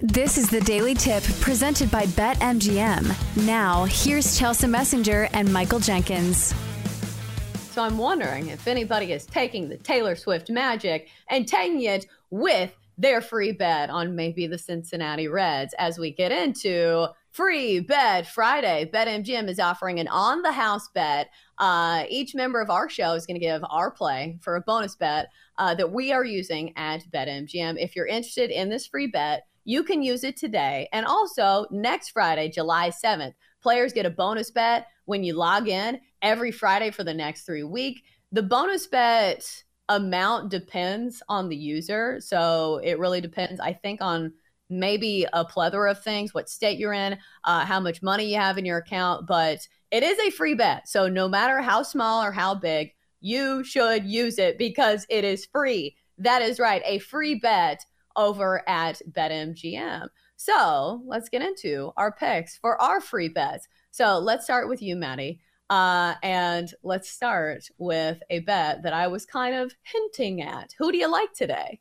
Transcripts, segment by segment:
This is the Daily Tip presented by BetMGM. Now, here's Chelsea Messenger and Michael Jenkins. So I'm wondering if anybody is taking the Taylor Swift magic and taking it with their free bet on maybe the Cincinnati Reds as we get into free bet Friday. BetMGM is offering an on the house bet. Uh, each member of our show is going to give our play for a bonus bet uh, that we are using at BetMGM. If you're interested in this free bet, you can use it today. And also next Friday, July 7th, players get a bonus bet when you log in every Friday for the next three weeks. The bonus bet amount depends on the user. So it really depends, I think, on maybe a plethora of things what state you're in, uh, how much money you have in your account. But it is a free bet. So no matter how small or how big, you should use it because it is free. That is right, a free bet over at BetMGM. So let's get into our picks for our free bets. So let's start with you, Maddie. Uh, and let's start with a bet that I was kind of hinting at. Who do you like today?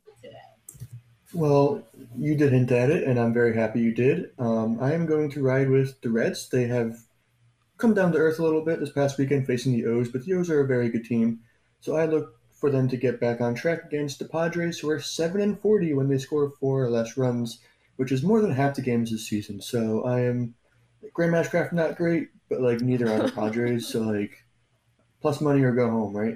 Well, you did hint at it, and I'm very happy you did. Um, I am going to ride with the Reds. They have come down to earth a little bit this past weekend facing the O's, but the O's are a very good team. So I look for them to get back on track against the Padres, who are 7 and 40 when they score four or less runs, which is more than half the games this season. So I am Graham Ashcraft not great, but like neither are the Padres. So like plus money or go home, right?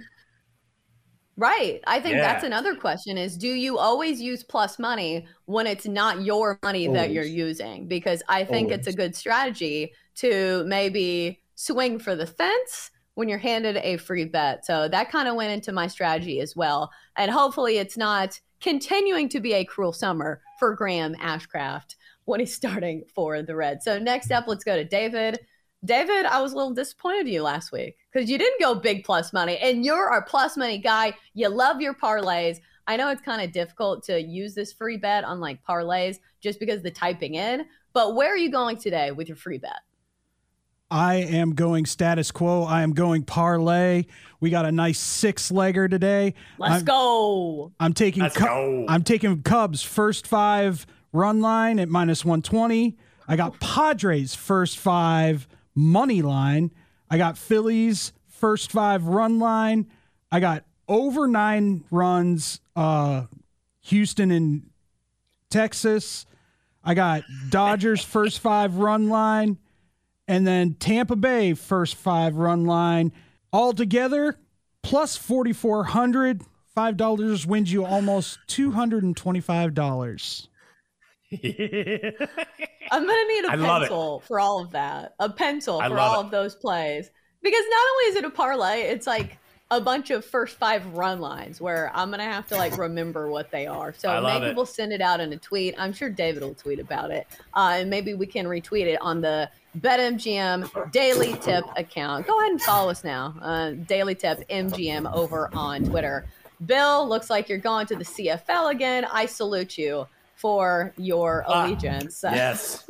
Right. I think yeah. that's another question is do you always use plus money when it's not your money always. that you're using? Because I think always. it's a good strategy to maybe swing for the fence when you're handed a free bet. So that kind of went into my strategy as well. And hopefully it's not continuing to be a cruel summer for Graham Ashcraft when he's starting for the Reds. So next up, let's go to David. David, I was a little disappointed in you last week because you didn't go big plus money, and you're our plus money guy. You love your parlays. I know it's kind of difficult to use this free bet on like parlays just because the typing in, but where are you going today with your free bet? I am going status quo. I am going parlay. We got a nice six legger today. Let's I'm, go. I'm taking Let's go. I'm taking Cubs first five run line at minus 120. I got Padres first five money line. I got Phillies first five run line. I got over nine runs uh Houston and Texas. I got Dodgers first five run line and then Tampa Bay first five run line. Altogether plus 4400 five dollars wins you almost two hundred and twenty-five dollars. I'm gonna need a I pencil for all of that. A pencil for all it. of those plays. Because not only is it a parlay it's like a bunch of first five run lines where i'm gonna have to like remember what they are so maybe it. we'll send it out in a tweet i'm sure david will tweet about it uh, and maybe we can retweet it on the BetMGM Daily Tip account. Go ahead and follow us now. Uh, Daily Tip MGM over on Twitter. Bill, looks like you're going to the CFL again. I salute you for your ah, allegiance. Yes.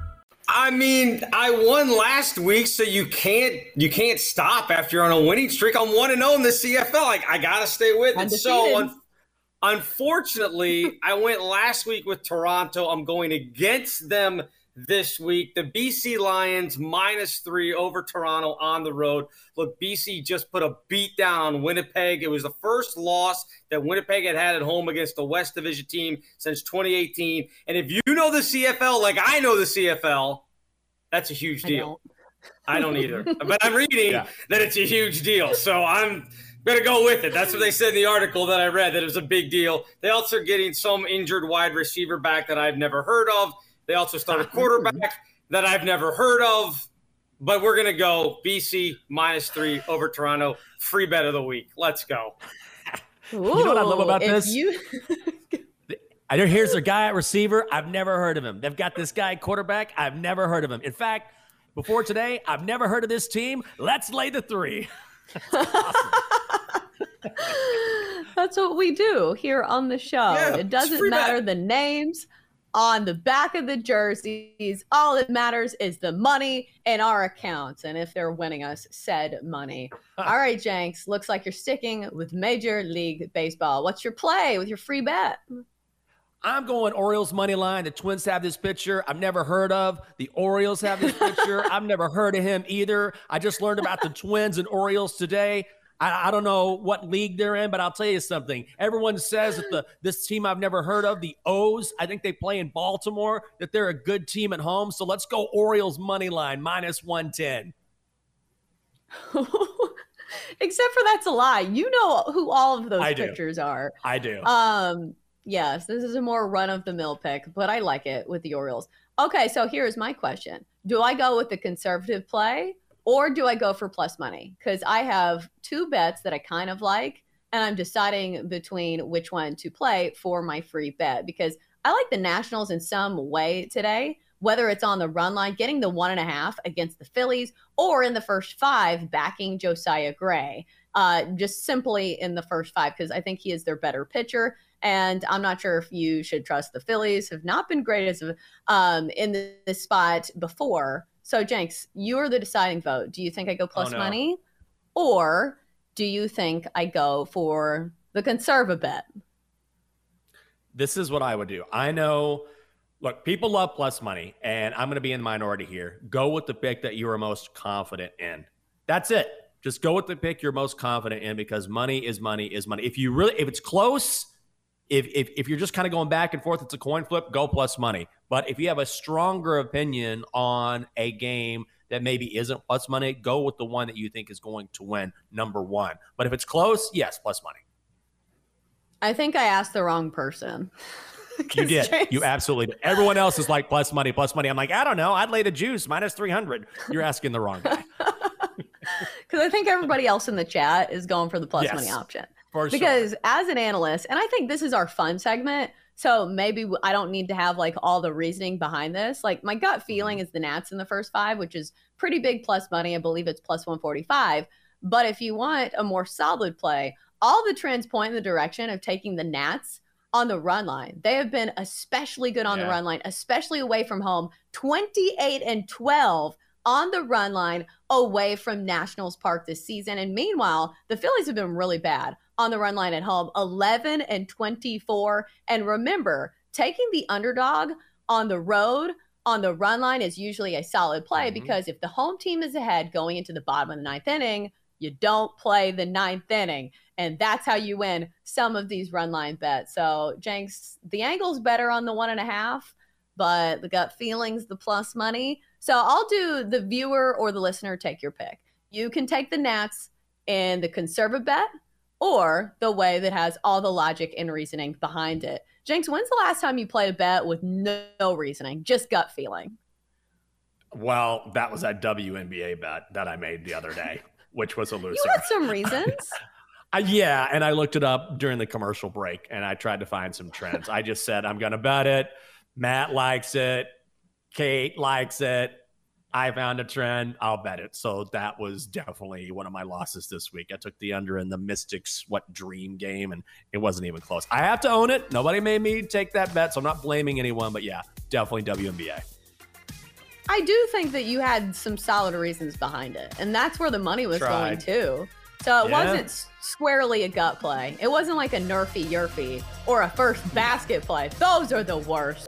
I mean, I won last week, so you can't you can't stop after you're on a winning streak. I'm one and zero in the CFL. Like I gotta stay with it. So un- unfortunately, I went last week with Toronto. I'm going against them this week. The BC Lions minus three over Toronto on the road. Look, BC just put a beat down on Winnipeg. It was the first loss that Winnipeg had had at home against the West Division team since 2018. And if you know the CFL like I know the CFL, that's a huge deal. I don't, I don't either. but I'm reading yeah. that it's a huge deal. So I'm going to go with it. That's what they said in the article that I read, that it was a big deal. They also are getting some injured wide receiver back that I've never heard of. They also start a quarterback that I've never heard of. But we're going to go BC minus three over Toronto. Free bet of the week. Let's go. Ooh, you know what I love about this? You... I know here's their guy at receiver. I've never heard of him. They've got this guy quarterback. I've never heard of him. In fact, before today, I've never heard of this team. Let's lay the three. That's what we do here on the show. Yeah, it doesn't matter bet. the names on the back of the jerseys. All that matters is the money in our accounts and if they're winning us said money. All right, Jenks, looks like you're sticking with Major League Baseball. What's your play with your free bet? I'm going Orioles money line. The Twins have this pitcher I've never heard of. The Orioles have this pitcher. I've never heard of him either. I just learned about the Twins and Orioles today. I, I, don't know what league they're in, but I'll tell you something. Everyone says that the this team I've never heard of, the O's, I think they play in Baltimore, that they're a good team at home. So let's go Orioles money line minus 110. Except for that's a lie. You know who all of those pitchers are. I do. Um, yes, this is a more run of the mill pick, but I like it with the Orioles. Okay, so here's my question. Do I go with the conservative play or do I go for plus money? Because I have two bets that I kind of like, and I'm deciding between which one to play for my free bet because I like the Nationals in some way today, whether it's on the run line, getting the one and a half against the Phillies, or in the first five, backing Josiah Gray. Uh, just simply in the first five, because I think he is their better pitcher. And I'm not sure if you should trust the Phillies, have not been great as um, in this spot before. So, Jenks, you are the deciding vote. Do you think I go oh, plus oh, no. money, or do you think I go for the conservative bet? This is what I would do. I know. Look, people love plus money, and I'm going to be in the minority here. Go with the pick that you are most confident in. That's it. Just go with the pick you're most confident in because money is money is money. If you really, if it's close, if, if, if you're just kind of going back and forth, it's a coin flip, go plus money. But if you have a stronger opinion on a game that maybe isn't plus money, go with the one that you think is going to win, number one. But if it's close, yes, plus money. I think I asked the wrong person. you did. James... You absolutely did. Everyone else is like plus money, plus money. I'm like, I don't know. I'd lay the juice minus 300. You're asking the wrong guy. Because I think everybody else in the chat is going for the plus yes. money option. For because sure. as an analyst, and I think this is our fun segment. So maybe I don't need to have like all the reasoning behind this. Like my gut feeling mm-hmm. is the Nats in the first five, which is pretty big plus money. I believe it's plus 145. But if you want a more solid play, all the trends point in the direction of taking the Nats on the run line. They have been especially good on yeah. the run line, especially away from home. 28 and 12 on the run line away from Nationals Park this season. And meanwhile, the Phillies have been really bad on the run line at home 11 and 24. And remember, taking the underdog on the road on the run line is usually a solid play mm-hmm. because if the home team is ahead going into the bottom of the ninth inning, you don't play the ninth inning. And that's how you win some of these run line bets. So, Jenks, the angle's better on the one and a half, but the gut feelings, the plus money. So, I'll do the viewer or the listener take your pick. You can take the Nats in the conservative bet or the way that has all the logic and reasoning behind it. Jenks, when's the last time you played a bet with no, no reasoning, just gut feeling? Well, that was that WNBA bet that I made the other day which was a loser. You had some reasons. uh, yeah, and I looked it up during the commercial break, and I tried to find some trends. I just said I'm going to bet it. Matt likes it. Kate likes it. I found a trend. I'll bet it. So that was definitely one of my losses this week. I took the under in the Mystics what dream game, and it wasn't even close. I have to own it. Nobody made me take that bet, so I'm not blaming anyone. But yeah, definitely WNBA. I do think that you had some solid reasons behind it, and that's where the money was Tried. going too. So it yeah. wasn't squarely a gut play. It wasn't like a nerfy yerfy or a first basket play. Those are the worst.